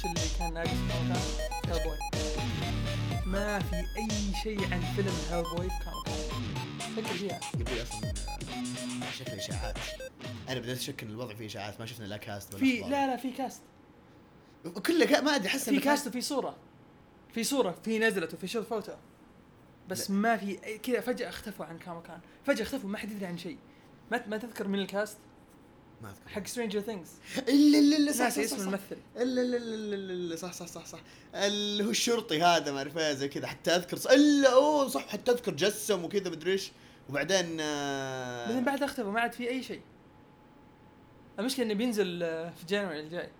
وش اللي كان ناقص في Comic Con؟ Hellboy ما في أي شيء عن فيلم Hellboy في Con فكر فيها. يبي أصلا آه، شكله إشاعات. أنا بديت اشك إن الوضع فيه إشاعات ما شفنا لا cast ولا في. لا لا في cast كله كا- ما أدري أحس في cast وفي صورة. في صورة في نزلت وفي shoot photo. بس ما في كذا فجأة اختفوا عن Con فجأة اختفوا ما حد يدري عن شيء. ما ما تذكر من ال cast ما أذكر. حق Stranger Things الا الا الا صح ناسي صح اسم صح. الممثل. الا الا الا صح صح صح صح. اللي هو الشرطي هذا ما أعرف إيه زي كذا. حتى أذكر الا اوه صح حتى أذكر جسم وكذا مدري إيش. وبعدين آه، بعدين بعد اختفوا ما عاد في أي شيء. المشكلة إنه بينزل آه، في January الجاي.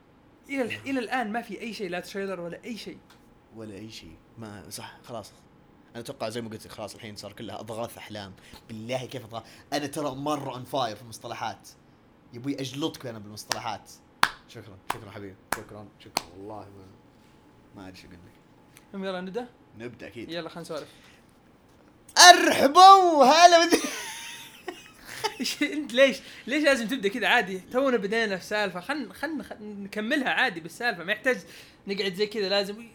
إلى إلى الآن ما في أي شيء لا trailer ولا أي شيء. ولا أي شيء. ما صح خلاص. أنا أتوقع زي ما قلت خلاص الحين صار كلها أضغاث أحلام. بالله كيف أضغاث. أنا ترى مرة on fire في المصطلحات يبوي اجلطك أنا بالمصطلحات. شكرا شكرا حبيبي. شكرا شكرا. والله ما ما أدري شو أقول لك. المهم يلا نبدأ؟ نبدأ أكيد. يلا خلينا نسولف. ارحبوا هلا بدي إيش- انت ليش ليش لازم تبدأ كذا؟ عادي تونا بدينا في سالفة. خلنا خلنا نكملها عادي بالسالفة. ما يحتاج نقعد زي كذا لازم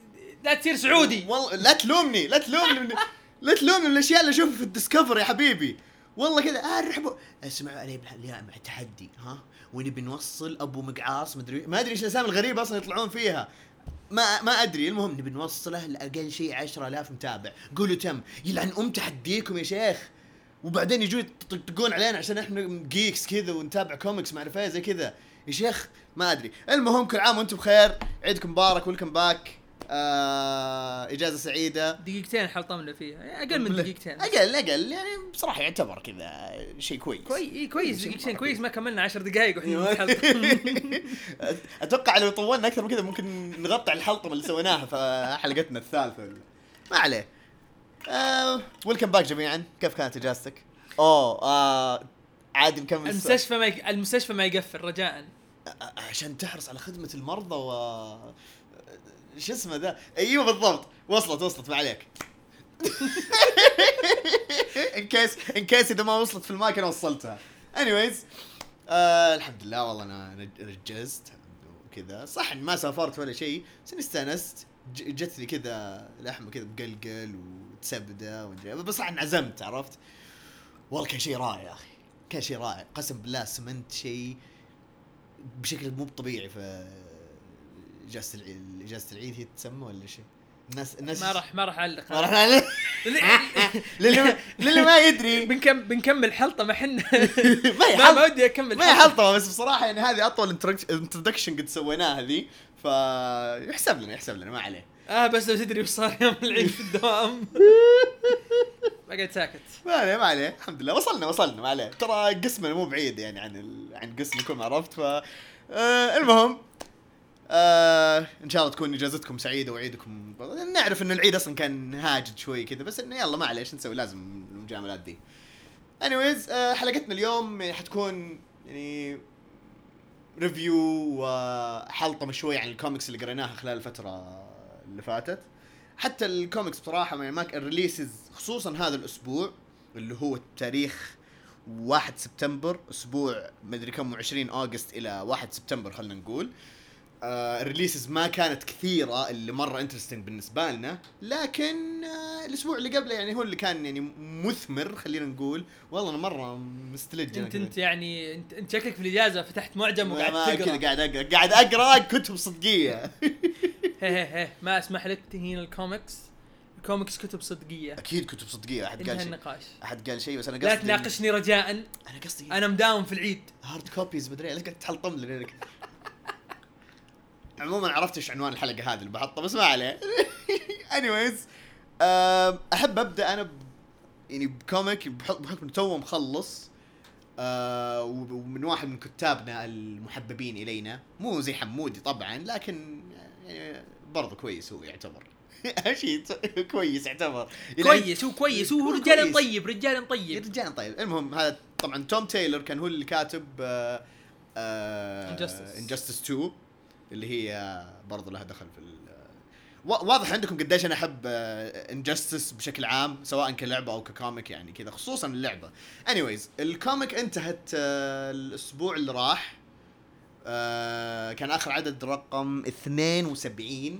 لا تصير سعودي. والله لا تلومني لا تلومني لا تلومني من الأشياء اللي أشوفها في ال discover يا حبيبي. والله كذا ارحبوا اسمعوا علي باليوم مع تحدي ها؟ ونبي نوصل أبو مقعاص مدري ما أدري إيش الأسامي الغريبة أصلا يطلعون فيها. ما ما أدري المهم نبي نوصله لأقل شيء 10000 متابع. قولوا تم يلعن أم تحديكم يا شيخ. وبعدين يجوا يطقطقون علينا عشان إحنا geeks كذا ونتابع كوميكس ما أعرف إيه زي كذا. يا شيخ ما أدري. المهم كل عام وأنتم بخير. عيدكم مبارك welcome back آه إجازة سعيدة. دقيقتين حلطمنا فيها. أقل من دقيقتين. أقل أقل. يعني بصراحة يعتبر كذا شيء كويس. كويس إيه كويس دقيقتين كويس. ما كملنا 10 دقائق وإحنا أيوة. أتوقع لو طولنا أكثر من كذا ممكن نغطي على الحلطمه اللي سويناها في حلقتنا الثالثة. ما عليه. آه ويلكم باك جميعا. كيف كانت إجازتك؟ أوه آه عادي نكمل المستشفى ما. المستشفى ما يقفل رجاء. آه، عشان تحرص على خدمة المرضى و شو اسمه ذا؟ أيوه بالضبط. وصلت وصلت ما عليك. in case in case إذا ما وصلت في المايك أنا وصلتها. anyways آه الحمد لله والله أنا رززت وكذا. صح ما سافرت ولا شيء بس إني استأنست. ج- جت لي كذا لحمة كذا بقلقل وتشبدة ومدري بس صح انعزمت عرفت؟ والله كان شيء رائع يا أخي. كان شيء رائع. قسم بالله سمنت شيء بشكل مو طبيعي في إجازة العيد إجازة العيد هي تسمى ولا شيء؟ الناس الناس ما راح ما راح أعلق. ما راح نعلن. للي ما يدري. بنكم بنكمل حلطمتنا. ما ما, ما ودي أكمل ما هي حلطمة بس بصراحة يعني هذه أطول introduction قد سويناها ذي فيحسب لنا يحسب لنا ما عليه. آه بس لو تدري وش صار يوم العيد في الدوام. بقعد ساكت. ما عليه ما عليه. الحمد لله. وصلنا وصلنا ما عليه. ترى قسمنا مو بعيد يعني عن ال... عن قسمكم عرفت؟ ف آه المهم آه إن شاء الله تكون إجازتكم سعيدة وعيدكم. نعرف انه العيد أصلا كان هاجد شوي كذا بس إنه يلا إيش نسوي؟ لازم المجاملات دي. anyways آه حلقتنا اليوم يعني حتكون يعني review وحلطمة شوي عن الكوميكس اللي قريناها خلال الفترة اللي فاتت. حتى الكوميكس بصراحة يعني ما ك- ال releases خصوصا هذا الأسبوع اللي هو التاريخ 1 سبتمبر أسبوع مدري كم 20 August إلى 1 سبتمبر خلينا نقول. ال releases ما كانت كثيرة اللي مرة interesting بالنسبة لنا لكن آه الأسبوع اللي قبله يعني هو اللي كان يعني مثمر خلينا نقول. والله أنا مرة مستلج انت. انت يعني انت, انت شكلك في الإجازة فتحت معجم كذا تقرأ. قاعد أقرأ. قاعد أقرأ كتب صدقية. ما أسمح لك تهين الكوميكس. الكوميكس كتب صدقية. أكيد كتب صدقية. أحد قال شيء النقاش. أحد قال شيء بس أنا قصدي لا تناقشني رجاء. أنا قصدي أنا مداوم في العيد. hard copies مدري ليش قاعد تحلطم لي عموما عرفت إيش عنوان الحلقة هذه اللي بحطها بس ما عليه. anyways أحب أبدأ أنا ب... يعني ب comic بحكم تو مخلص آه ومن واحد من كتابنا المحببين إلينا. مو زي حمودي طبعا لكن يعني برضه كويس هو يعتبر. شيء كويس يعتبر. يعني كويس هو كويس هو رجال. طيب رجال طيب. رجال طيب. المهم هذا طبعا توم تايلور كان هو اللي كاتب Injustice. Injustice 2 اللي هي برضو لها دخل في واضح عندكم قديش أنا أحب Injustice بشكل عام سواء كلعبة أو ك comic يعني كذا خصوصا اللعبة. anyways ال comic انتهت آه الأسبوع اللي راح. آه كان آخر عدد رقم 72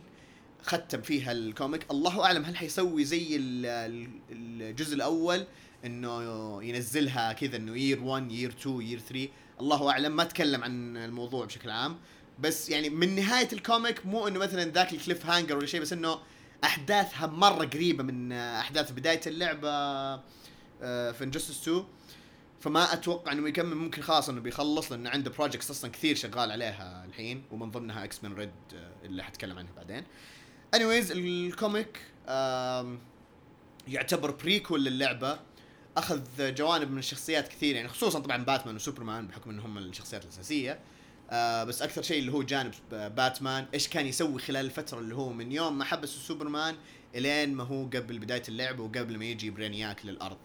ختم فيها ال comic. الله أعلم هل حيسوي زي ال- ال- الجزء الأول إنه ينزلها كذا إنه year 1 year 2 year 3 الله أعلم ما تكلم عن الموضوع بشكل عام. بس يعني من نهاية ال comic مو إنه مثلا ذاك ال cliffhanger ولا شيء بس إنه أحداثها مرة قريبة من أحداث بداية اللعبة آه، في Injustice 2 فما أتوقع إنه يكمل ممكن خلاص إنه بيخلص لأنه عنده projects أصلا كثير شغال عليها الحين ومن ضمنها X-Men Red اللي حتكلم عنها بعدين. anyways ال comic يعتبر prequel للعبة. أخذ جوانب من الشخصيات كثير يعني خصوصا طبعا باتمان وسوبرمان بحكم إنهم الشخصيات الأساسية. آه بس أكثر شيء اللي هو جانب باتمان إيش كان يسوي خلال الفترة اللي هو من يوم ما حبسوا سوبرمان إلين ما هو قبل بداية اللعبه وقبل ما يجي برينياك للأرض.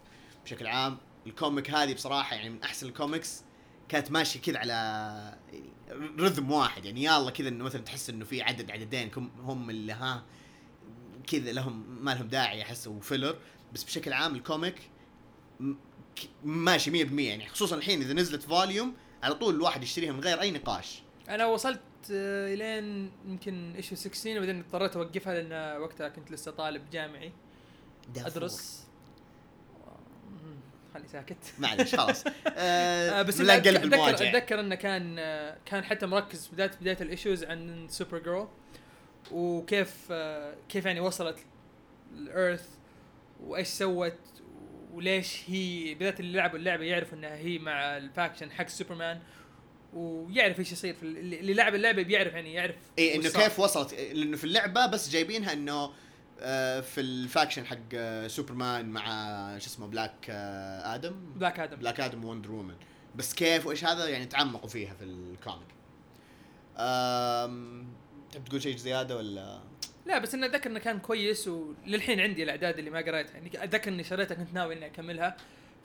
بشكل عام ال comic هذه بصراحة يعني من أحسن الكوميكس. كانت ماشية كذا على يعني rhythm واحد. يعني يلا كذا إنه مثلا تحس إنه في عدد عددين هم اللي ها كذا لهم ما لهم داعي احسه filler بس بشكل عام ال comic ماشي 100% يعني. خصوصا الحين إذا نزلت volume على طول الواحد يشتريها من غير أي نقاش. أنا وصلت آه، إلين يمكن issue 16 وبعدين اضطريت أوقفها لأن وقتها كنت لسه طالب جامعي. أدرس. مم، خلي ساكت. معلش خلاص. آه آه، بس لا قلب المواجع أتذكر إنه كان آه، كان حتى مركز بدايه بداية ال issues عن سوبر جيرل وكيف آه، كيف يعني وصلت ال Earth وإيش سوت وليش هي بدايه اللي لعبوا اللعبة يعرف إنها هي مع ال faction حق سوبرمان ويعرف إيش يصير في اللي لعب اللعبة بيعرف يعني يعرف اي إنه. كيف وصلت لأنه في اللعبة بس جايبينها إنه آه في ال faction حق آه سوبرمان مع شو اسمه بلاك آه آدم بلاك آدم بلاك آدم وندر وومن بس كيف وإيش هذا يعني تعمقوا فيها في ال comic تبي تقول شيء زيادة ولا؟ لا بس انه أتذكر إنه كان كويس وللحين عندي الأعداد اللي ما قريتها. يعني أتذكر إني شريتها كنت ناوي إني أكملها.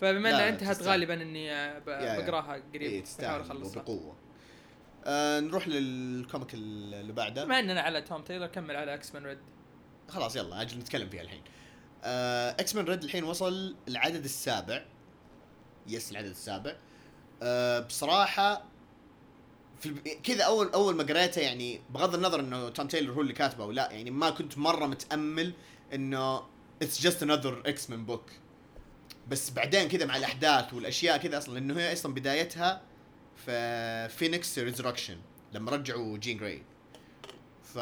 فبما إنها انتهت. غالبا إني. بقراها إيه قريب بحاول تستاهل وبقوه آه نروح لل comic اللي بعده. بما إننا على Tom Taylor كمل على إكس مان ريد خلاص يلا أجل نتكلم فيها الحين. آه X-Men Red الحين وصل العدد السابع. yes العدد السابع. آه بصراحة في. كذا اول أول ما قريته يعني بغض النظر إنه Tom Taylor هو اللي كاتبه أو لا يعني ما كنت مرة متأمل إنه it's just another X-Men book بس بعدين كذا مع الأحداث والأشياء كذا أصلا لأنه هي أصلا بدايتها في Phoenix Resurrection لما رجعوا Jean Grey ف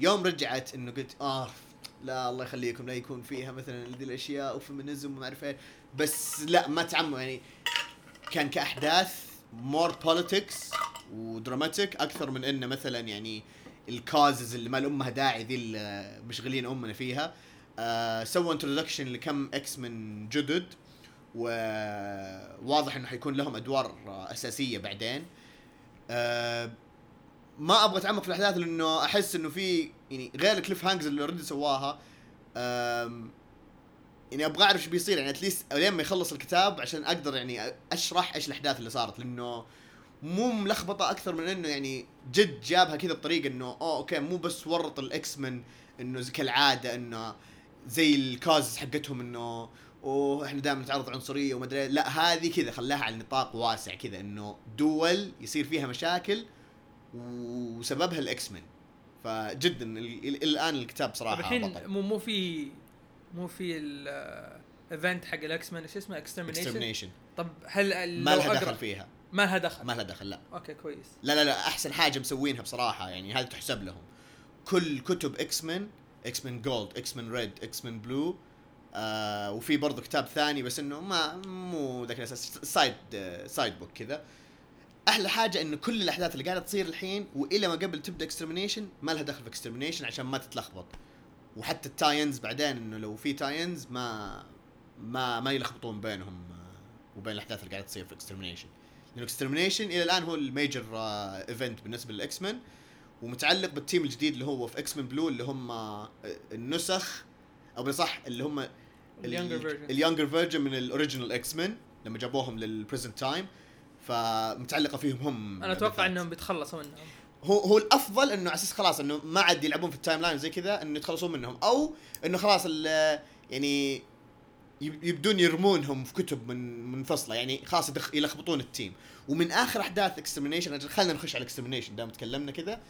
يوم رجعت إنه قلت آه لا الله يخليكم لا يكون فيها مثلا ذي الأشياء و feminism وما أعرف بس لا ما تعموا يعني كان كأحداث more politics و dramatic أكثر من إنه مثلا يعني ال causes اللي ما لامها داعي ذي اللي مشغلين أمنا فيها. آه سووا introduction لكم X-Men جدد وواضح إنه حيكون لهم أدوار أساسية بعدين. آه ما أبغى أتعمق في الأحداث لأنه أحس إنه في يعني غير ال cliffhangers اللي already سواها يعني أبغى أعرف إيش بيصير. يعني at least لين ما يخلص الكتاب عشان أقدر يعني أشرح إيش الأحداث اللي صارت. لأنه مو ملخبطة أكثر من إنه يعني جد جابها كذا بطريقة إنه أوه okay مو بس ورط ال X-Men إنه زي كالعادة إنه زي ال causes حقتهم إنه أوه إحنا دائما نتعرض عنصرية وما أدري. لا هذه كذا خلاها على نطاق واسع كذا إنه دول يصير فيها مشاكل وسببها ال X-Men فجدا ال- ال- الآن الكتاب صراحة الحين بطل. مو مو في مو في ال event حق ال X-Men إيش اسمه؟ Extermination طب هل ما لها دخل فيها. ما لها دخل. ما لها دخل لا. okay كويس. لا لا لا أحسن حاجة مسوينها بصراحة يعني هذه تحسب لهم. كل كتب إكس مان إكس مان جولد إكس مان ريد إكس مان بلو آه وفي برضه كتاب ثاني بس إنه ما مو ذاك الأساس side آه side book كذا. أحلى حاجة إنه كل الأحداث اللي قاعدة تصير الحين وإلى ما قبل تبدأ Extermination ما لها دخل في Extermination عشان ما تتلخبط. وحتى ال tie-ins بعدين إنه لو في tie-ins ما ما ما يلخبطون بينهم آه، وبين الأحداث اللي قاعدة تصير في Extermination لأنه Extermination إلى الآن هو ال major event بالنسبة لل X-Men ومتعلق بال team الجديد اللي هو في X-Men Blue اللي هم آه، النسخ أو بصح اللي هم ال younger version من ال original X-Men لما جابوهم لل present time فمتعلقة فيهم هم أنا أتوقع. إنهم بيتخلصوا منهم. هو هو الأفضل إنه على أساس خلاص إنه ما عاد يلعبون في ال timeline زي كذا إنه يتخلصون منهم. أو إنه خلاص يعني يب- يبدون يرمونهم في كتب من منفصله يعني خلاص يلخبطون ال team. ومن آخر أحداث Extermination خلينا نخش على Extermination دام تكلمنا كذا.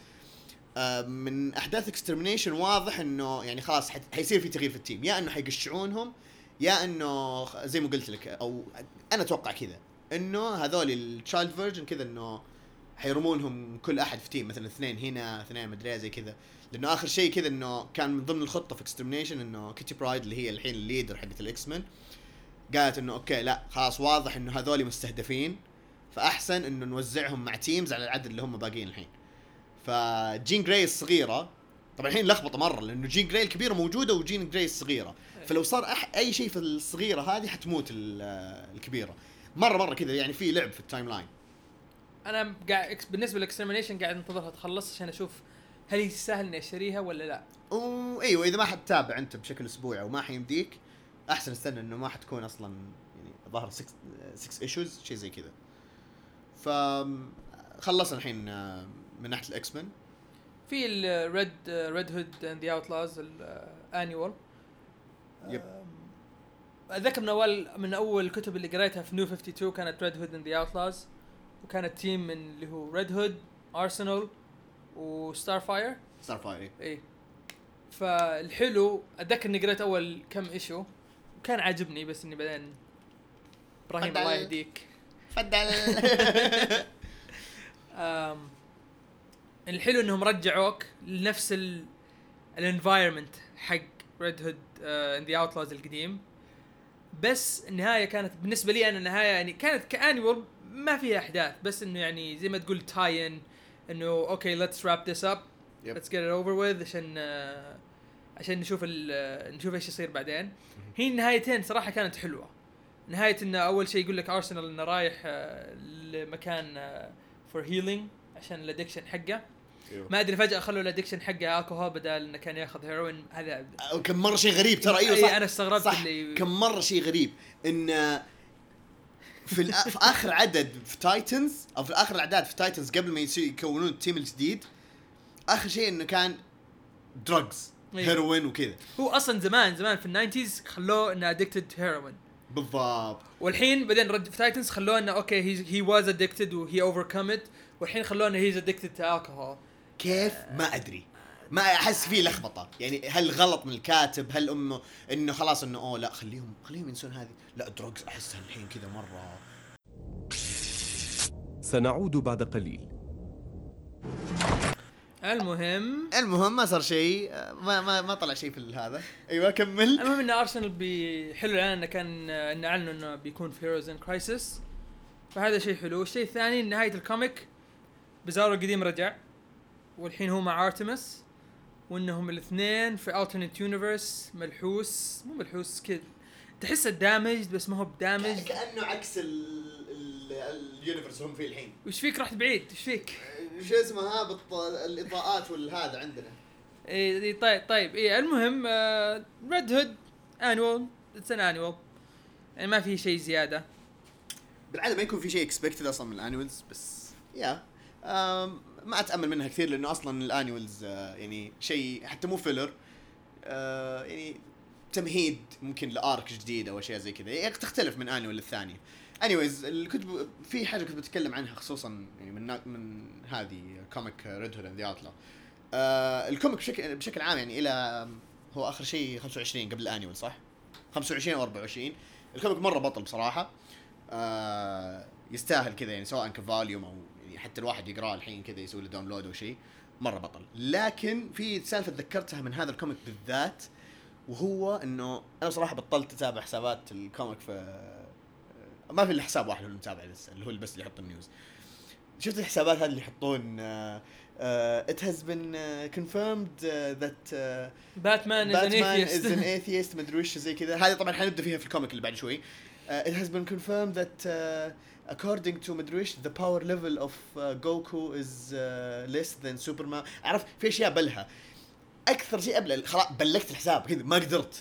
آه، من أحداث Extermination واضح إنه يعني خلاص حيصير في تغيير في ال team. يا إنه حيقشعونهم يا إنه زي ما قلت لك أو أنا أتوقع كذا. إنه هذول ال child version كذا إنه حيرمونهم كل أحد في team مثلا اثنين هنا اثنين مدري زي كذا. لأنه آخر شيء كذا إنه كان من ضمن الخطة في Extermination إنه Kitty Pryde اللي هي الحين ال leader حقت ال X-Men قالت إنه okay لا خلاص واضح إنه هذول مستهدفين. فأحسن إنه نوزعهم مع teams على العدد اللي هم باقيين الحين. ف Jean Grey الصغيرة طبعا الحين لخبطة مرة لأنه Jean Grey الكبيرة موجودة و Jean Grey الصغيرة. فلو صار أح أي شيء في الصغيرة هذه حتموت ال- الكبيرة. مرة مرة كذا يعني في لعب في ال timeline. أنا قاعد بالنسبة لل Extermination قاعد انتظرها تخلص عشان أشوف هل يستاهل إني أشتريها ولا لا. وايوه إذا ما حتتابع أنت بشكل أسبوعي وما حيمديك أحسن استنى إنه ما حتكون أصلا يعني ظهر 6 6 issues شيء زي كذا. ف خلصنا الحين آه، من ناحية ال X-Men في ال Red Red Hood and the Outlaws ال annual yep. أتذكر من أول من أول الكتب اللي قريتها في New 52 كانت Red Hood and the Outlaws وكانت team من اللي هو Red Hood Arsenal و Starfire Starfire إيه. فالحلو أتذكر إني قريت أول كم issue وكان عاجبني بس إني بعدين إبراهيم. الله يهديك. تفضل أم الحلو إنهم رجعوك لنفس ال environment حق Red Hood and the Outlaws القديم. بس النهاية كانت بالنسبة لي أنا النهاية يعني كانت ك annual ما فيها أحداث بس إنه يعني زي ما تقول tie-in إنه okay let's wrap this up. let's get over with عشان آه، عشان نشوف نشوف إيش يصير بعدين. هي النهايتين صراحة كانت حلوة. نهاية انه أول شيء يقول لك ارسنال إنه رايح آه، لمكان for healing عشان ال addiction حقه. ما أدري فجأة خلوا ال addiction حقه الكوهول بدل إنه كان ياخذ هيروين هذا كم مرة شيء غريب ترى أيوه أي صح. أنا استغربت صح. اللي كم مرة شيء غريب إن في, الأ... في آخر عدد في Titans أو في آخر الأعداد في Titans قبل ما يصير يكونون ال team الجديد آخر شيء إنه كان drugs أيوة. هيروين وكذا. هو أصلا زمان زمان في ال nineties خلوه إنه addicted heroin بالضبط. والحين بعدين رد في Titans خلوه إنه okay he he was addicted و he overcome it والحين خلوه إنه he's addicted to alcohol كيف؟ ما أدري. ما أحس فيه لخبطة. يعني هل غلط من الكاتب؟ هل أمه؟ إنه خلاص إنه oh لا خليهم خليهم ينسون هذه. لا drugs أحسها الحين كذا مرة. سنعود بعد قليل. المهم. المهم ما صار شيء. ما ما ما طلع شيء في هذا. أيوه كمل. المهم إن ارسنال بي حلو الآن إنه كان إنه أعلنوا إنه بيكون في Heroes in Crisis فهذا شيء حلو. الشيء الثاني نهاية ال comic Bizarro القديم رجع والحين هو مع Artemis وإنهم الاثنين في alternate universe ملحوس مو ملحوس كذا تحسه damaged بس ما هو ب damaged كأنه عكس ال universe هم فيه الحين. وش فيك؟ رحت بعيد وش فيك؟ شو اسمها بالط... الإضاءات والهذا عندنا. إي إي طيب طيب إي المهم Red Hood annual it's an annual يعني ما في شيء زيادة. بالعادة ما يكون في شيء expected أصلا من ال annuals بس يا آم، ما أتأمل منها كثير لأنه أصلا ال annuals آه، يعني شيء حتى مو filler آه، يعني تمهيد ممكن ل arc جديد أو أشياء زي كذا. يعني تختلف من annual للثاني Anyways كنت في حاجة كنت بتكلم عنها خصوصا يعني من من هذه comic Red Hood and the Outlaws ال comic بشكل بشكل عام يعني إلى هو آخر شيء 25 قبل ال annual صح؟ 25 أو 24 ال comic مرة بطل بصراحة. آه يستاهل كذا يعني سواء ك volume أو حتى الواحد يقراه الحين كذا يسوي له download أو شيء مرة بطل. لكن في سالفة تذكرتها من هذا ال comic بالذات وهو إنه أنا صراحة بطلت أتابع حسابات ال comic في ما في إلا حساب واحد هو اللي متابع لسه اللي هو بس اللي يحط ال news شفت الحسابات هذه اللي يحطون it has been uh, confirmed uh, that uh, Batman is an Batman is an atheist atheist مدري وش زي كذا. هذه طبعا حنبدأ فيها في ال comic اللي بعد شوي. it has been confirmed that uh, according to مدري وش the power level of uh, Goku is uh, less than Superman عرف في اشياء بلها أكثر شيء ابلع خلاص بلكت الحساب كذا ما قدرت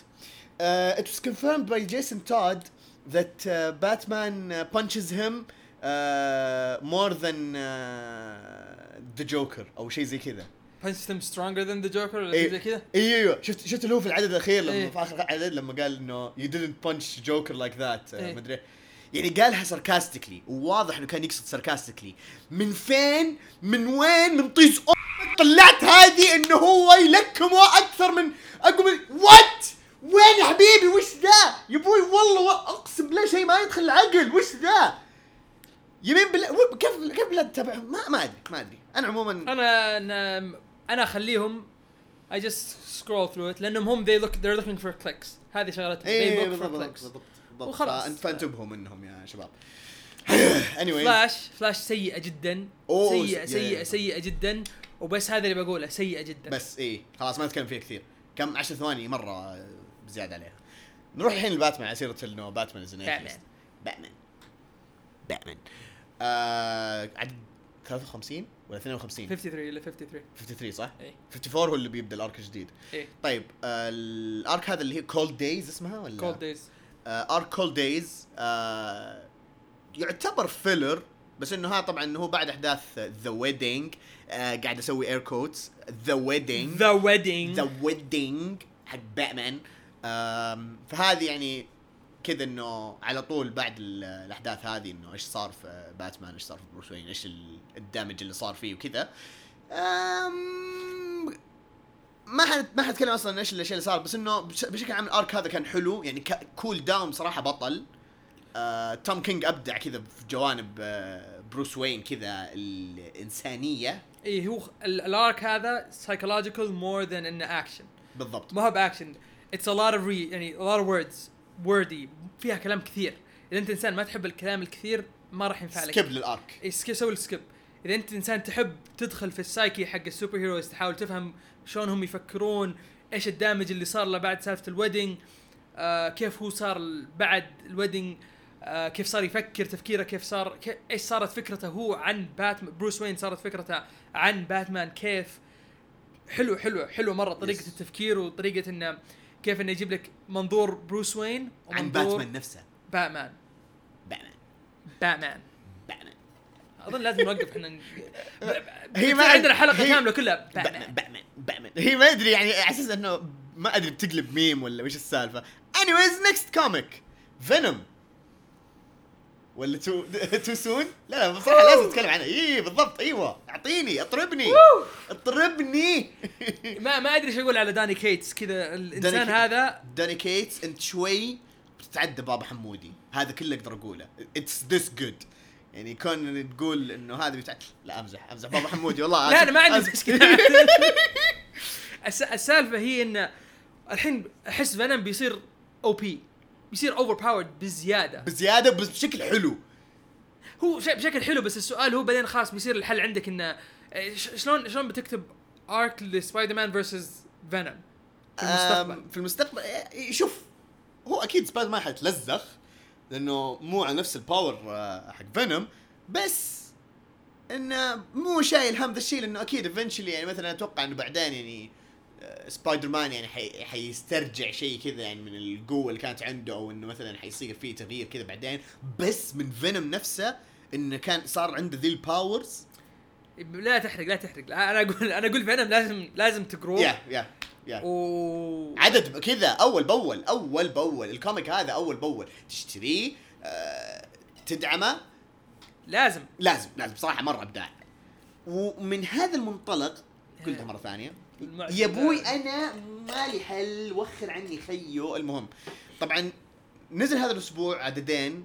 uh, it was confirmed by Jason Todd that uh, Batman uh, punches him uh, more than uh, the Joker أو شيء زي كذا punch them stronger than the Joker ولا إيه. شيء زي كذا أيوه أيوه شفت شفت اللي هو في العدد الاخير لما إيه. في اخر عدد لما قال انه you didn't punch Joker like that إيه. آه، مدري يعني قالها ساركاستيكلي وواضح إنه كان يقصد ساركاستيكلي من فين؟ من وين؟ من طيز طلعت هذه إنه هو يلكمه أكثر من اقوم وات وين يا حبيبي؟ وش ذا؟ يا أبوي والله أقسم بالله شيء ما يدخل العقل وش ذا؟ يمين بالله كيف كيف بالله تتابع ما ما أدري ما أدري. أنا عموما أنا أنا أنا اخليهم I just scroll through it لأنهم هم they look they're looking for clicks. هذه شغلتهم they look بالضبط for clicks. بالضبط. بالضبط. وخلاص. فانت فانتبهوا منهم يا شباب. Anyway. Flash Flash سيئة جدا. oh، سيئة سيئة سيئة جدا. وبس هذا اللي بقوله سيئة جدا. بس إيه خلاص ما نتكلم فيها كثير. كم؟ 10 ثواني مرة بزياده عليها. نروح الحين لباتمان على سيرة إنه Batman is Batman. Batman. Batman. آه عدد 53 ولا 52 53 ولا 53 53 صح؟ إيه. 54 هو اللي بيبدأ ال arc الجديد. إيه. طيب آه ال arc هذا اللي هي Cold Days اسمها ولا؟ Cold Days arc Cold Days آه، يعتبر filler بس إنه ها طبعا هو بعد أحداث the wedding قاعد أسوي air quotes the wedding the wedding the wedding حق باتمان فهذه يعني كذا إنه على طول بعد ال- الأحداث هذه إنه إيش صار في باتمان إيش صار في Bruce Wayne إيش ال- ال damage اللي صار فيه وكذا. ما حد ما حتكلم أصلا إيش الاشياء اللي صار بس إنه بش- بشكل عام ال arc هذا كان حلو يعني cool down صراحة بطل. آه، Tom King أبدع كذا في جوانب آه، Bruce Wayne كذا الإنسانية. إي هو ال- ال arc هذا psychological more than إنه اكشن بالضبط. ما هو ب action. It's a lot of re يعني a lot of words wordy فيها كلام كثير. إذا أنت إنسان ما تحب الكلام الكثير ما راح ينفع لك. skip لل arc. إيه، skip سوي ال skip إذا أنت إنسان تحب تدخل في السايكي حق ال superheroes تحاول تفهم شلون هم يفكرون إيش ال damage اللي صار له بعد سالفة ال wedding آه كيف هو صار بعد ال wedding آه كيف صار يفكر تفكيره كيف صار كيف إيش صارت فكرته هو عن Batman Bruce Wayne صارت فكرته عن باتمان كيف؟ حلو حلو حلو مرة طريقة Yes. التفكير وطريقة إنه كيف إنه يجيب لك منظور Bruce Wayne عن ومنظور باتمان نفسه. باتمان. باتمان. باتمان. أظن لازم نوقف إحنا هي ما- عندنا حلقه كاملة كلها. باتمان باتمان باتمان باتمان هي ما أدري يعني على أساس إنه ما أدري بتقلب ميم ولا وش السالفة. Anyways next comic. فينوم ولا تو تو سون لا لا بصراحة لازم نتكلم عنها اي بالضبط أيوه. أعطيني اطربني. اطربني. ما ما أدري إيش أقول على داني كيتس. كذا الإنسان كي- هذا داني كيتس أنت شوي بتتعدى بابا حمودي. هذا كله أقدر أقوله. it's this good يعني كون تقول إنه هذا بتاع لا أمزح أمزح. بابا حمودي والله لا أنا ما عندي. مشكلة. الس- السالفة هي إن الحين أحس فينوم بيصير أو بي بيصير overpowered بزيادة. بزيادة بس بشكل حلو. هو بشكل حلو بس السؤال هو بعدين خلاص بيصير الحل عندك انه إيه، ش- شلون شلون بتكتب arc ل Spider-Man versus فينوم في المستقبل؟ في المستقبل إيه، شوف هو أكيد سبايدر مان حيتلزخ. لأنه مو على نفس ال power آه، حق فينوم بس إنه مو شايل هم ذا الشيء لأنه أكيد eventually يعني مثلا أتوقع إنه بعدين يعني آه، سبايدر مان يعني حي حيسترجع شيء كذا يعني من القوة اللي كانت عنده أو إنه مثلا حيصير فيه تغيير كذا بعدين. بس من فينوم نفسه إنه كان صار عنده ذي ال powers لا تحرق لا تحرق. لا أنا أقول أنا أقول فينوم لازم لازم تقروه. يا يا و عدد كذا أول بأول أول بأول. الكوميك هذا أول بأول. تشتريه آه، تدعمه؟ لازم. لازم لازم. بصراحه مرة إبداع. ومن هذا المنطلق قلتها مرة ثانية. يا أبوي أنا مالي حل وخر عني خيو. المهم طبعا نزل هذا الأسبوع عددين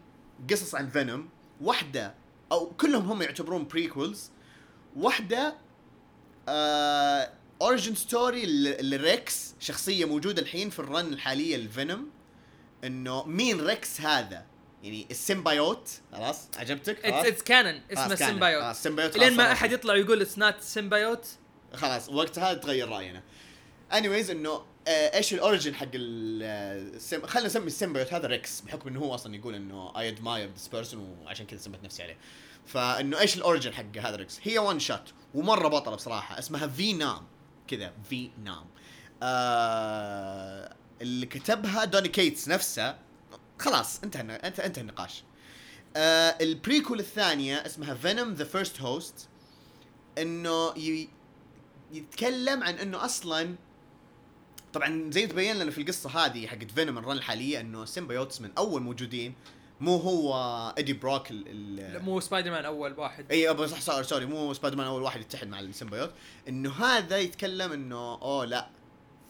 قصص عن فينوم واحدة أو كلهم هم يعتبرون prequels واحدة آه origin story ل Rex شخصية موجودة الحين في ال run الحاليه لفينوم إنه مين Rex هذا؟ يعني ال symbiote خلاص عجبتك؟ خلاص؟ it's canon اسمه. symbiote symbiote لين ما أحد يطلع ويقول it's not symbiote خلاص وقتها تغير رأينا. anyways إنه آه، إيش ال origin حق ال آه،. خلينا نسمي ال symbiote هذا Rex بحكم إنه هو أصلا يقول إنه I admire this person وعشان كذا سميت نفسي عليه. فإنه إيش ال origin حق هذا Rex هي one-shot ومرة بطلة بصراحة اسمها في نام كذا في نام آه اللي كتبها دوني كيتس نفسه خلاص انتهى انت انتهى النقاش آه ال prequel الثانية اسمها Venom The First Host إنه. يتكلم عن إنه أصلا طبعا زي ما تبين لنا في القصة هذه حقت فينوم ال run الحالية إنه ال symbiotes من أول موجودين مو هو إيدي بروك ال ال لا، مو سبايدر مان أول واحد. إي صح صح sorry مو سبايدر مان أول واحد يتحد مع ال symbiote. إنه هذا يتكلم إنه أوه لا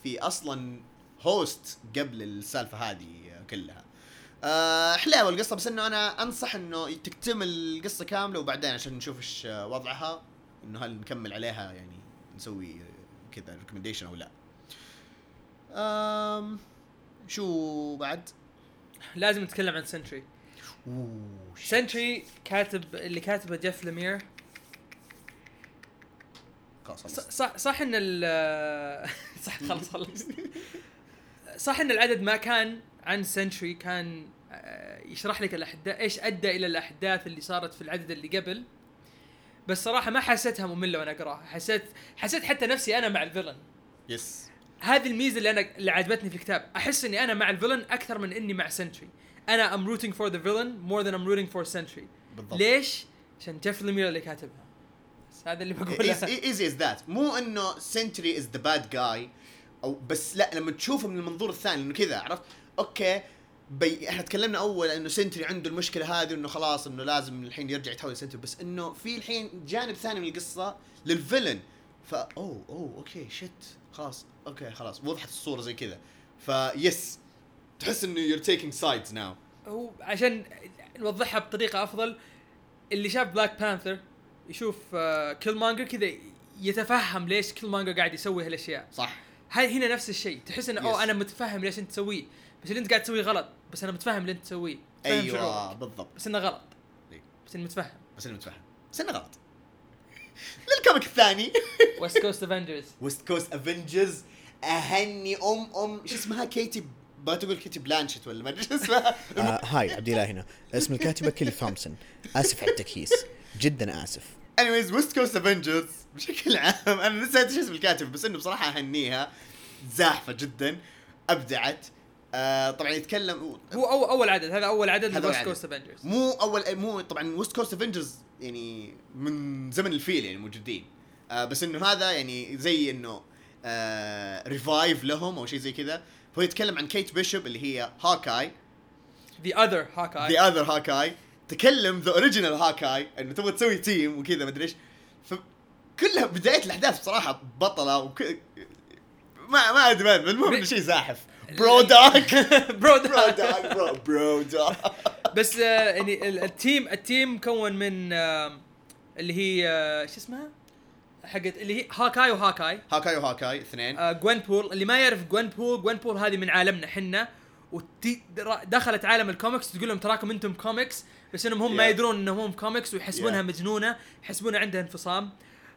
في أصلا host قبل السالفة هذه كلها. آه حلوة القصة بس إنه أنا أنصح إنه تكتمل القصة كاملة وبعدين عشان نشوف إيش وضعها إنه هل نكمل عليها يعني نسوي كذا recommendation أو لا. آم شو بعد؟ لازم نتكلم عن سنتري سنتري كاتب اللي كاتبه جيف لمير. صح صح إن ال صح خلص خلص صح إن العدد ما كان عن سنتري كان آه، يشرح لك الأحداث إيش أدى إلى الأحداث اللي صارت في العدد اللي قبل. بس صراحة ما حسيتها مملة وأنا أقرأها. حسيت حسيت حتى نفسي أنا مع ال villain. yes هذه الميزة اللي أنا اللي عجبتني في الكتاب. أحس إني أنا مع ال villain أكثر من إني مع سنتري أنا I'm rooting for the villain more than I'm rooting for Sentry بالضبط. ليش؟ عشان جيف ليمير اللي كاتبها. بس هذا اللي بقوله. easy as that مو إنه Sentry is the bad guy أو بس لا لما تشوفه من المنظور الثاني إنه كذا عرفت؟ okay بي إحنا تكلمنا أول إنه سنتري عنده المشكلة هذه إنه خلاص إنه لازم الحين يرجع يتحول سنتري بس إنه في الحين جانب ثاني من القصة لل villain فا أوه أوه okay shit خلاص okay خلاص وضحت الصورة زي كذا. فيس تحس إنه you're taking sides now. هو عشان نوضحها بطريقة أفضل اللي شاف بلاك بانثر يشوف آه كيل مانجر كذا يتفهم ليش كيل مانجر قاعد يسوي هالأشياء. صح. هاي هنا نفس الشيء. تحس إنه أوه. أنا متفهم ليش أنت تسويه. بس اللي أنت قاعد تسويه غلط. بس أنا متفهم اللي أنت تسويه. أيوه شعورك. بالضبط. بس إنه غلط. بس اني متفهم. بس إنه متفهم. بس إنه غلط. لل comic الثاني. ويست كوست افنجرز ويست كوست افنجرز أهني أم أم. شو اسمها؟ كيتي ما تقول كيتي بلانشت ولا ما أدري شو اسمها. آه هاي عبد الله هنا. اسم الكاتبة كيلي ثومسون آسف على التكييس. جدا آسف. anyways ويست كوست افنجرز بشكل عام أنا نسيت إيش اسم الكاتب بس إنه بصراحة أهنيها. زاحفة جدا. أبدعت. آه طبعا يتكلم هو أول, أول عدد. هذا أول عدد لويست عدد. كوست أفنجرز. مو أول مو طبعا ويست كوست أفنجرز يعني من زمن الفيل يعني موجودين آه بس إنه هذا يعني زي إنه آه revive لهم أو شيء زي كذا. فهو يتكلم عن كيت بيشوب اللي هي هاكاي. the other Hawkeye the other Hawkeye تكلم the original Hawkeye إنه تبغى تسوي team وكذا مدري إيش. فكلها بداية الأحداث بصراحة بطلة وك... ما ما أدري ما المهم شيء زاحف. برو دوك برو دوك برو برو دوك بس آه، يعني ال- ال team ال team مكون من آه، اللي هي آه، شو اسمها؟ حقت اللي هي هاكاي وهاكاي. هاكاي وهاكاي اثنين. آه، جوين بول اللي ما يعرف جوين بول جوين بول هذه من عالمنا حنا. ودخلت عالم الكوميكس تقول لهم تراكم أنتم كوميكس بس إنهم هم ما Yeah. يدرون إنهم هم كوميكس ويحسبونها Yeah. مجنونة يحسبونها عندها انفصام.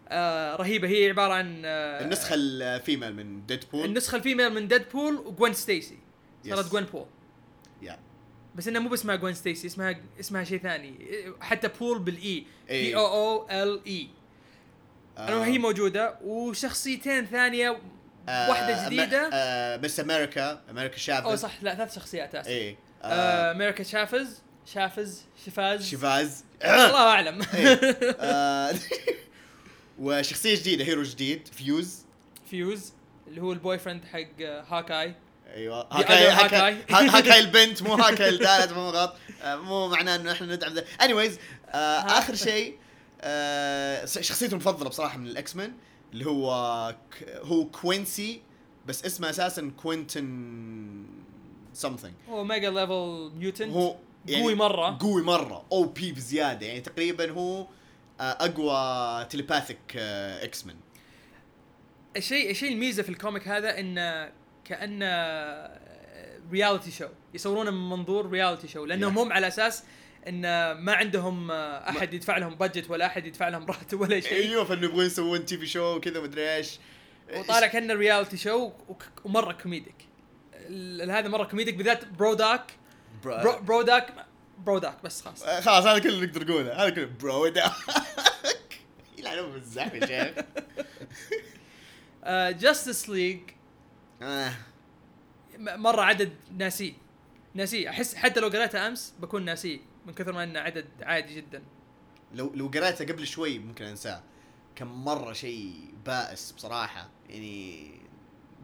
آه رهيبة. هي عبارة عن آه النسخة ال female من ديدبول النسخة ال female من ديدبول وجوين ستيسي صارت Yes. جوين بول يا بس إنها مو باسمها جوين ستيسي اسمها اسمها شيء ثاني. حتى بول بال E إيه. P O O L E آه، هي موجودة وشخصيتين ثانية واحدة جديدة. Miss America أمريكا شافز. أو صح لا ثلاث شخصيات آسف. إيه آه، آه. أمريكا شافز شافز شفاز. شيفاز الله أعلم. إيه. آه، وشخصية جديدة hero جديد فيوز. فيوز اللي هو ال boyfriend حق آه، Hawkeye. أيوه. Hawkeye Hawkeye. Hawkeye. ها- Hawkeye البنت مو Hawkeye الثالث مو غلط. آه، مو معناه إنه إحنا ندعم ذا. anyways آخر شيء آه، شخصيته المفضلة بصراحة من ال X-Men اللي هو ك- هو Quincy بس اسمه أساسا Quentin something هو mega level mutant هو قوي مرة. قوي مرة OP بزيادة يعني تقريبا هو آه، أقوى telepathic X-Men الشيء الشيء الميزة في ال comic هذا إنه كأنه reality show يصورونه من منظور reality show لأنهم Yeah. هم على أساس إن ما عندهم آه، أحد يدفع لهم budget ولا أحد يدفع لهم راتب ولا شيء. أيوه فإنه يبغون يسوون TV show وكذا مدري إيش. وطالع كأنه reality show ومرة comedic هذا مرة comedic بالذات BRODOK برو بروداك بروداك بس خلاص. آه، خلاص هذا كله نقدر نقوله. هذا كله برو ده يلعنون بالزحف يا شيخ. جاستس ليج آه. مرة عدد ناسيه ناسيه أحس حتى لو قريته أمس بكون ناسيه من كثر ما إنه عدد عادي جدا. لو لو قريته قبل شوي ممكن أنساه. كان مرة شيء بائس بصراحة يعني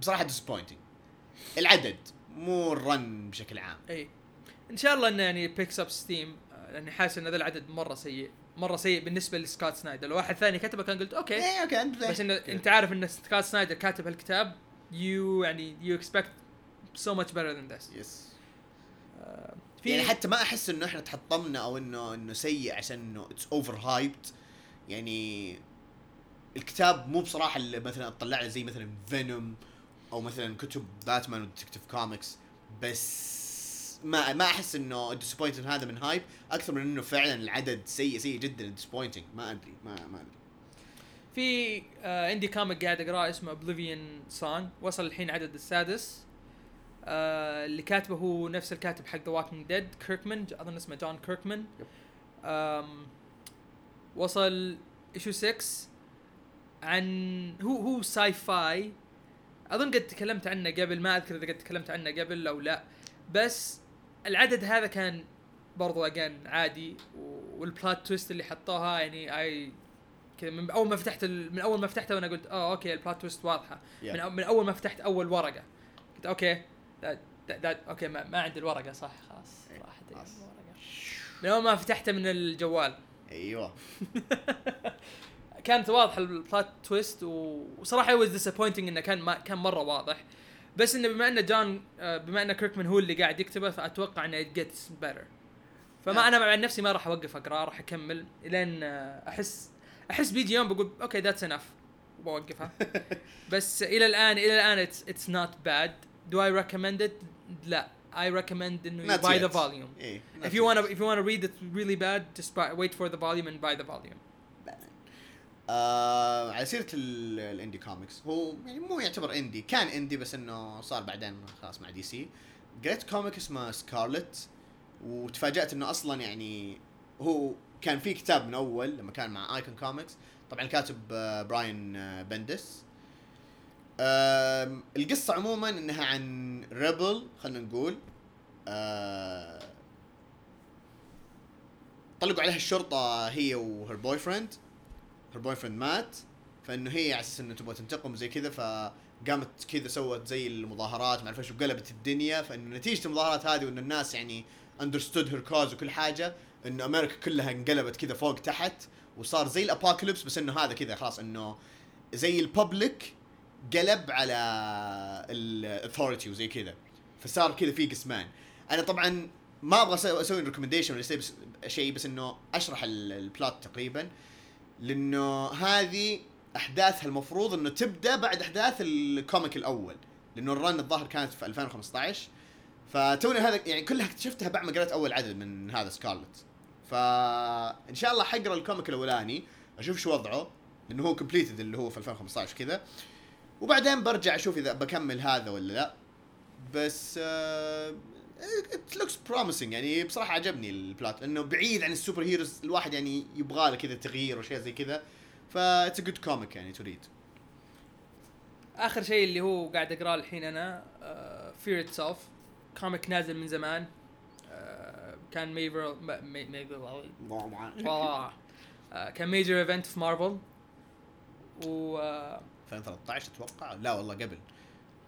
بصراحة disappointing العدد مو ال run بشكل عام. إي. إن شاء الله إنه يعني picks up steam لأني حاسس إن ذا العدد مرة سيء مرة سيء بالنسبة ل Scott Snyder لو واحد ثاني كتبه كان قلت okay. إيه okay أنت بس إن أنت عارف إن Scott Snyder كاتب هالكتاب you يعني you expect so much better than this. yes في يعني حتى ما أحس إنه إحنا تحطمنا أو انه إنه سيء عشان إنه it's over hyped يعني الكتاب مو بصراحة اللي مثلا أطلع له زي مثلا Venom أو مثلا كتب Batman و Detective Comics بس ما ما أحس إنه ال disappointing هذا من hype أكثر من إنه فعلا العدد سيء سيء جدا disappointing ما ادري ما ما أدري. في آه عندي comic قاعد أقرأه اسمه Oblivion Song وصل الحين عدد السادس. آه اللي كاتبه هو نفس الكاتب حق The Walking Dead Kirkman أظن اسمه John Kirkman. وصل issue 6 عن هو هو sci-fi أظن قد تكلمت عنه قبل ما أذكر إذا قد تكلمت عنه قبل أو لا. بس العدد هذا كان برضو again عادي وال plot twist اللي حطوها يعني اي كذا من أول ما فتحت من أول ما فتحته وأنا قلت آه okay ال plot twist واضحة. Yeah. من, من أول ما فتحت أول ورقة. قلت okay. That, okay ما, ما عندي الورقة صح خلاص إيه، راحت. الورقه من أول ما فتحته من الجوال. أيوه. كانت واضحة ال plot twist وصراحة was disappointing إنه كان ما كان مرة واضح. بس إنه بما إنه جون آه، بما إنه Kirkman هو اللي قاعد يكتبه فأتوقع إنه it gets better. فما نعم. أنا مع نفسي ما راح أوقف أقرأه راح أكمل لين آه، أحس أحس بيجي يوم بقول okay that's enough وبوقفها بس إلى الآن إلى الآن it's not bad do I recommend it لا. I recommend إنه you buy the yet. volume. إيه if you want to if you want to read it really bad just buy, wait for the volume and buy the volume. آه على سيرة ال- الـ indie comics هو يعني مو يعتبر indie كان indie بس إنه صار بعدين خلاص مع DC قريت comic اسمه Scarlet وتفاجأت إنه أصلا يعني هو كان في كتاب من أول لما كان مع Icon Comics طبعا الكاتب Brian Bendis القصة عموما إنها عن rebel خلينا نقول. طلقوا عليها الشرطة هي و her boyfriend her boyfriend مات فإنه هي على أساس انه تبغى تنتقم زي كذا فقامت كذا سوت زي المظاهرات ما أعرف إيش وقلبت الدنيا. فإنه نتيجة المظاهرات هذه وإن الناس يعني understood her cause وكل حاجة انه أمريكا كلها انقلبت كذا فوق تحت وصار زي ال apocalypse بس إنه هذا كذا خلاص إنه زي ال public قلب على ال authority وزي كذا. فصار كذا في قسمان أنا طبعا ما أبغى أسوي recommendation ولا شيء بس إنه أشرح ال- الـ plot تقريبا. لأنه هذه أحداثها المفروض إنه تبدأ بعد أحداث ال comic الأول. لأنه ال run الظاهر كانت في 2015 فتوني هذا يعني كلها اكتشفتها بعد ما قريت أول عدد من هذا Scarlet فان شاء الله حقرأ ال comic الأولاني أشوف شو وضعه. لأنه هو completed اللي هو في 2015 كذا. وبعدين برجع أشوف إذا بكمل هذا ولا لا. بس it looks promising يعني بصراحة عجبني ال plot لأنه بعيد عن ال superheroes الواحد يعني يبغى له كذا تغيير وشيء زي كذا. ف it's good comic يعني to read. آخر شيء اللي هو قاعد أقرأه الحين أنا فير ات سيلف comic نازل من زمان. آه، كان major major كان major event في مارفل و آه، 2013 أتوقع لا والله قبل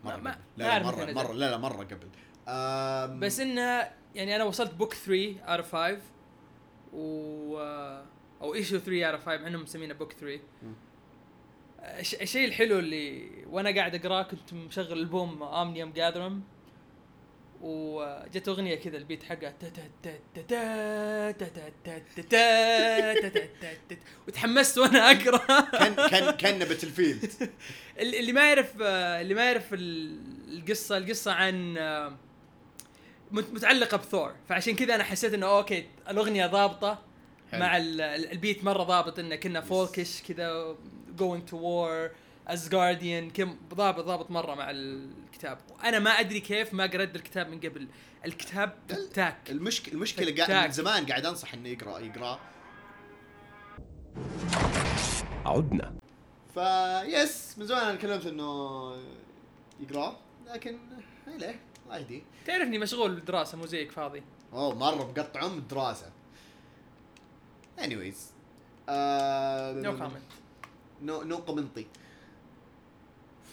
مرة ما- قبل. لا لا مرة مرة نزل. لا لا مرة قبل آم، بس انها يعني أنا وصلت book 3 out of 5 و أو issue 3 out of 5 عنهم مسمينه book 3 مم. الش- الشيء الحلو اللي وأنا قاعد أقراه كنت مشغل ألبوم Omnium Gatherum وجت اغنيه كذا البيت حقها وتحمست وأنا اقرا كان كان كان بتلفيلد اللي ما يعرف اللي ما يعرف القصة القصة عن متعلقه بثور فعشان كذا أنا حسيت انه أوكي الاغنيه ضابطه مع البيت مره ضابط انه كنا فولكش كذا جوينج تو وور اسجارديان كم ضابط ضابط مرة مع الكتاب. وأنا ما أدري كيف ما قريت الكتاب من قبل. الكتاب فتاك المشكلة المشكلة. قاعد من زمان قاعد أنصح إنه يقرأ يقرأ. عدنا. فيس من زمان أنا تكلمت إنه يقرأ لكن هي ليه؟ الله يهديه تعرفني مشغول بالدراسة مو زيك فاضي. أوه مرة مقطع أم الدراسة. anyways آه نو كومنت نو نو قمنطي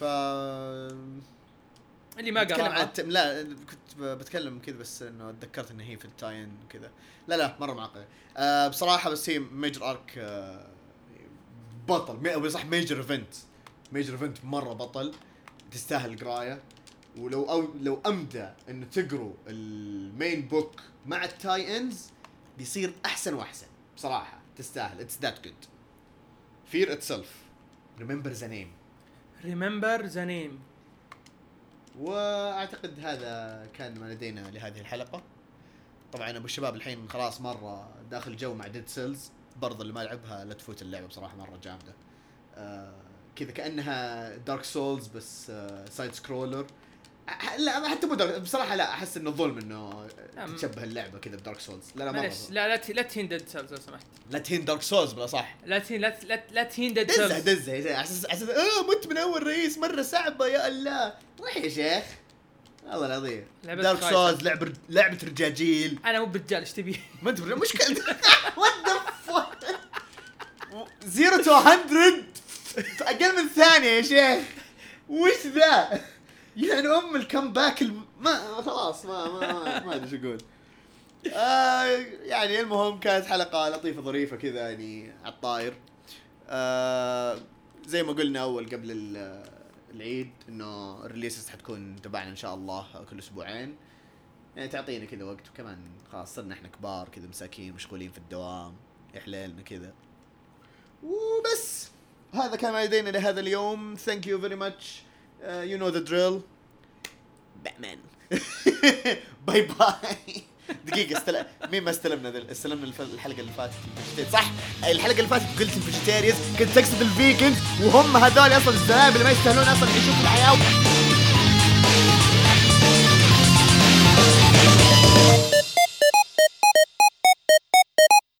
ف اللي ما عن قرأها الت... لا كنت بتكلم كذا بس إنه تذكرت إن هي في ال tie-in كذا. لا لا مرة معقدة. آه بصراحة بس هي major arc آه بطل. مي... صح major event major event مرة بطل. تستاهل القرايه ولو أو لو أمدى انه تقروا ال main book مع ال tie-ins بيصير أحسن وأحسن. بصراحة تستاهل. it's that good Fear Itself remember the name remember the name وأعتقد هذا كان ما لدينا لهذه الحلقة. طبعا أبو الشباب الحين خلاص مرة داخل جو مع Dead Cells برضه اللي ما لعبها لا تفوت اللعبة بصراحة مرة جامدة. آه كذا كأنها Dark Souls بس آه side scroller لا حتى مو Dark بصراحة لا أحس إنه ظلم إنه. تشبه اللعبة كذا ب Dark Souls لا لا مره معلش. لا لا لا تهين ديد سيلز لو سمحت. لا تهين دارك سولز بلا صح. لا تهين لا لا لا تهين ديد دزه سيلز دزه أساس أساس آه مت من أول رئيس مرة صعبة يا الله. روح يا شيخ. والله العظيم. دارك. سولز لعبة لعبة رجاجيل. أنا مو برجال إيش تبي؟ ما انت مشكلة. وات ذا زيرو تو 100 أقل من ثانية يا شيخ. وش ذا؟ يعني أم الكمباك الم... ما خلاص ما ما ما, أدري شو أقول. آه يعني المهم كانت حلقة لطيفة ظريفة كذا يعني على الطاير. آه زي ما قلنا أول قبل ال- العيد إنه ال releases حتكون تبعنا إن شاء الله كل أسبوعين. يعني تعطينا كذا وقت وكمان خلاص صرنا إحنا كبار كذا مساكين مشغولين في الدوام يا حليلنا كذا وبس هذا كان ما لدينا لهذا اليوم thank you very much you know the drill Batman bye bye دقيقة استل... مين ما استلمنا ذا استلمنا الف... الحلقة اللي فاتت صح؟ الحلقة اللي فاتت قلت ال vegetarians كنت تقصد ال vegans وهم هذول أصلا الزلاب اللي ما يستاهلون أصلا يعيشون في الحياة.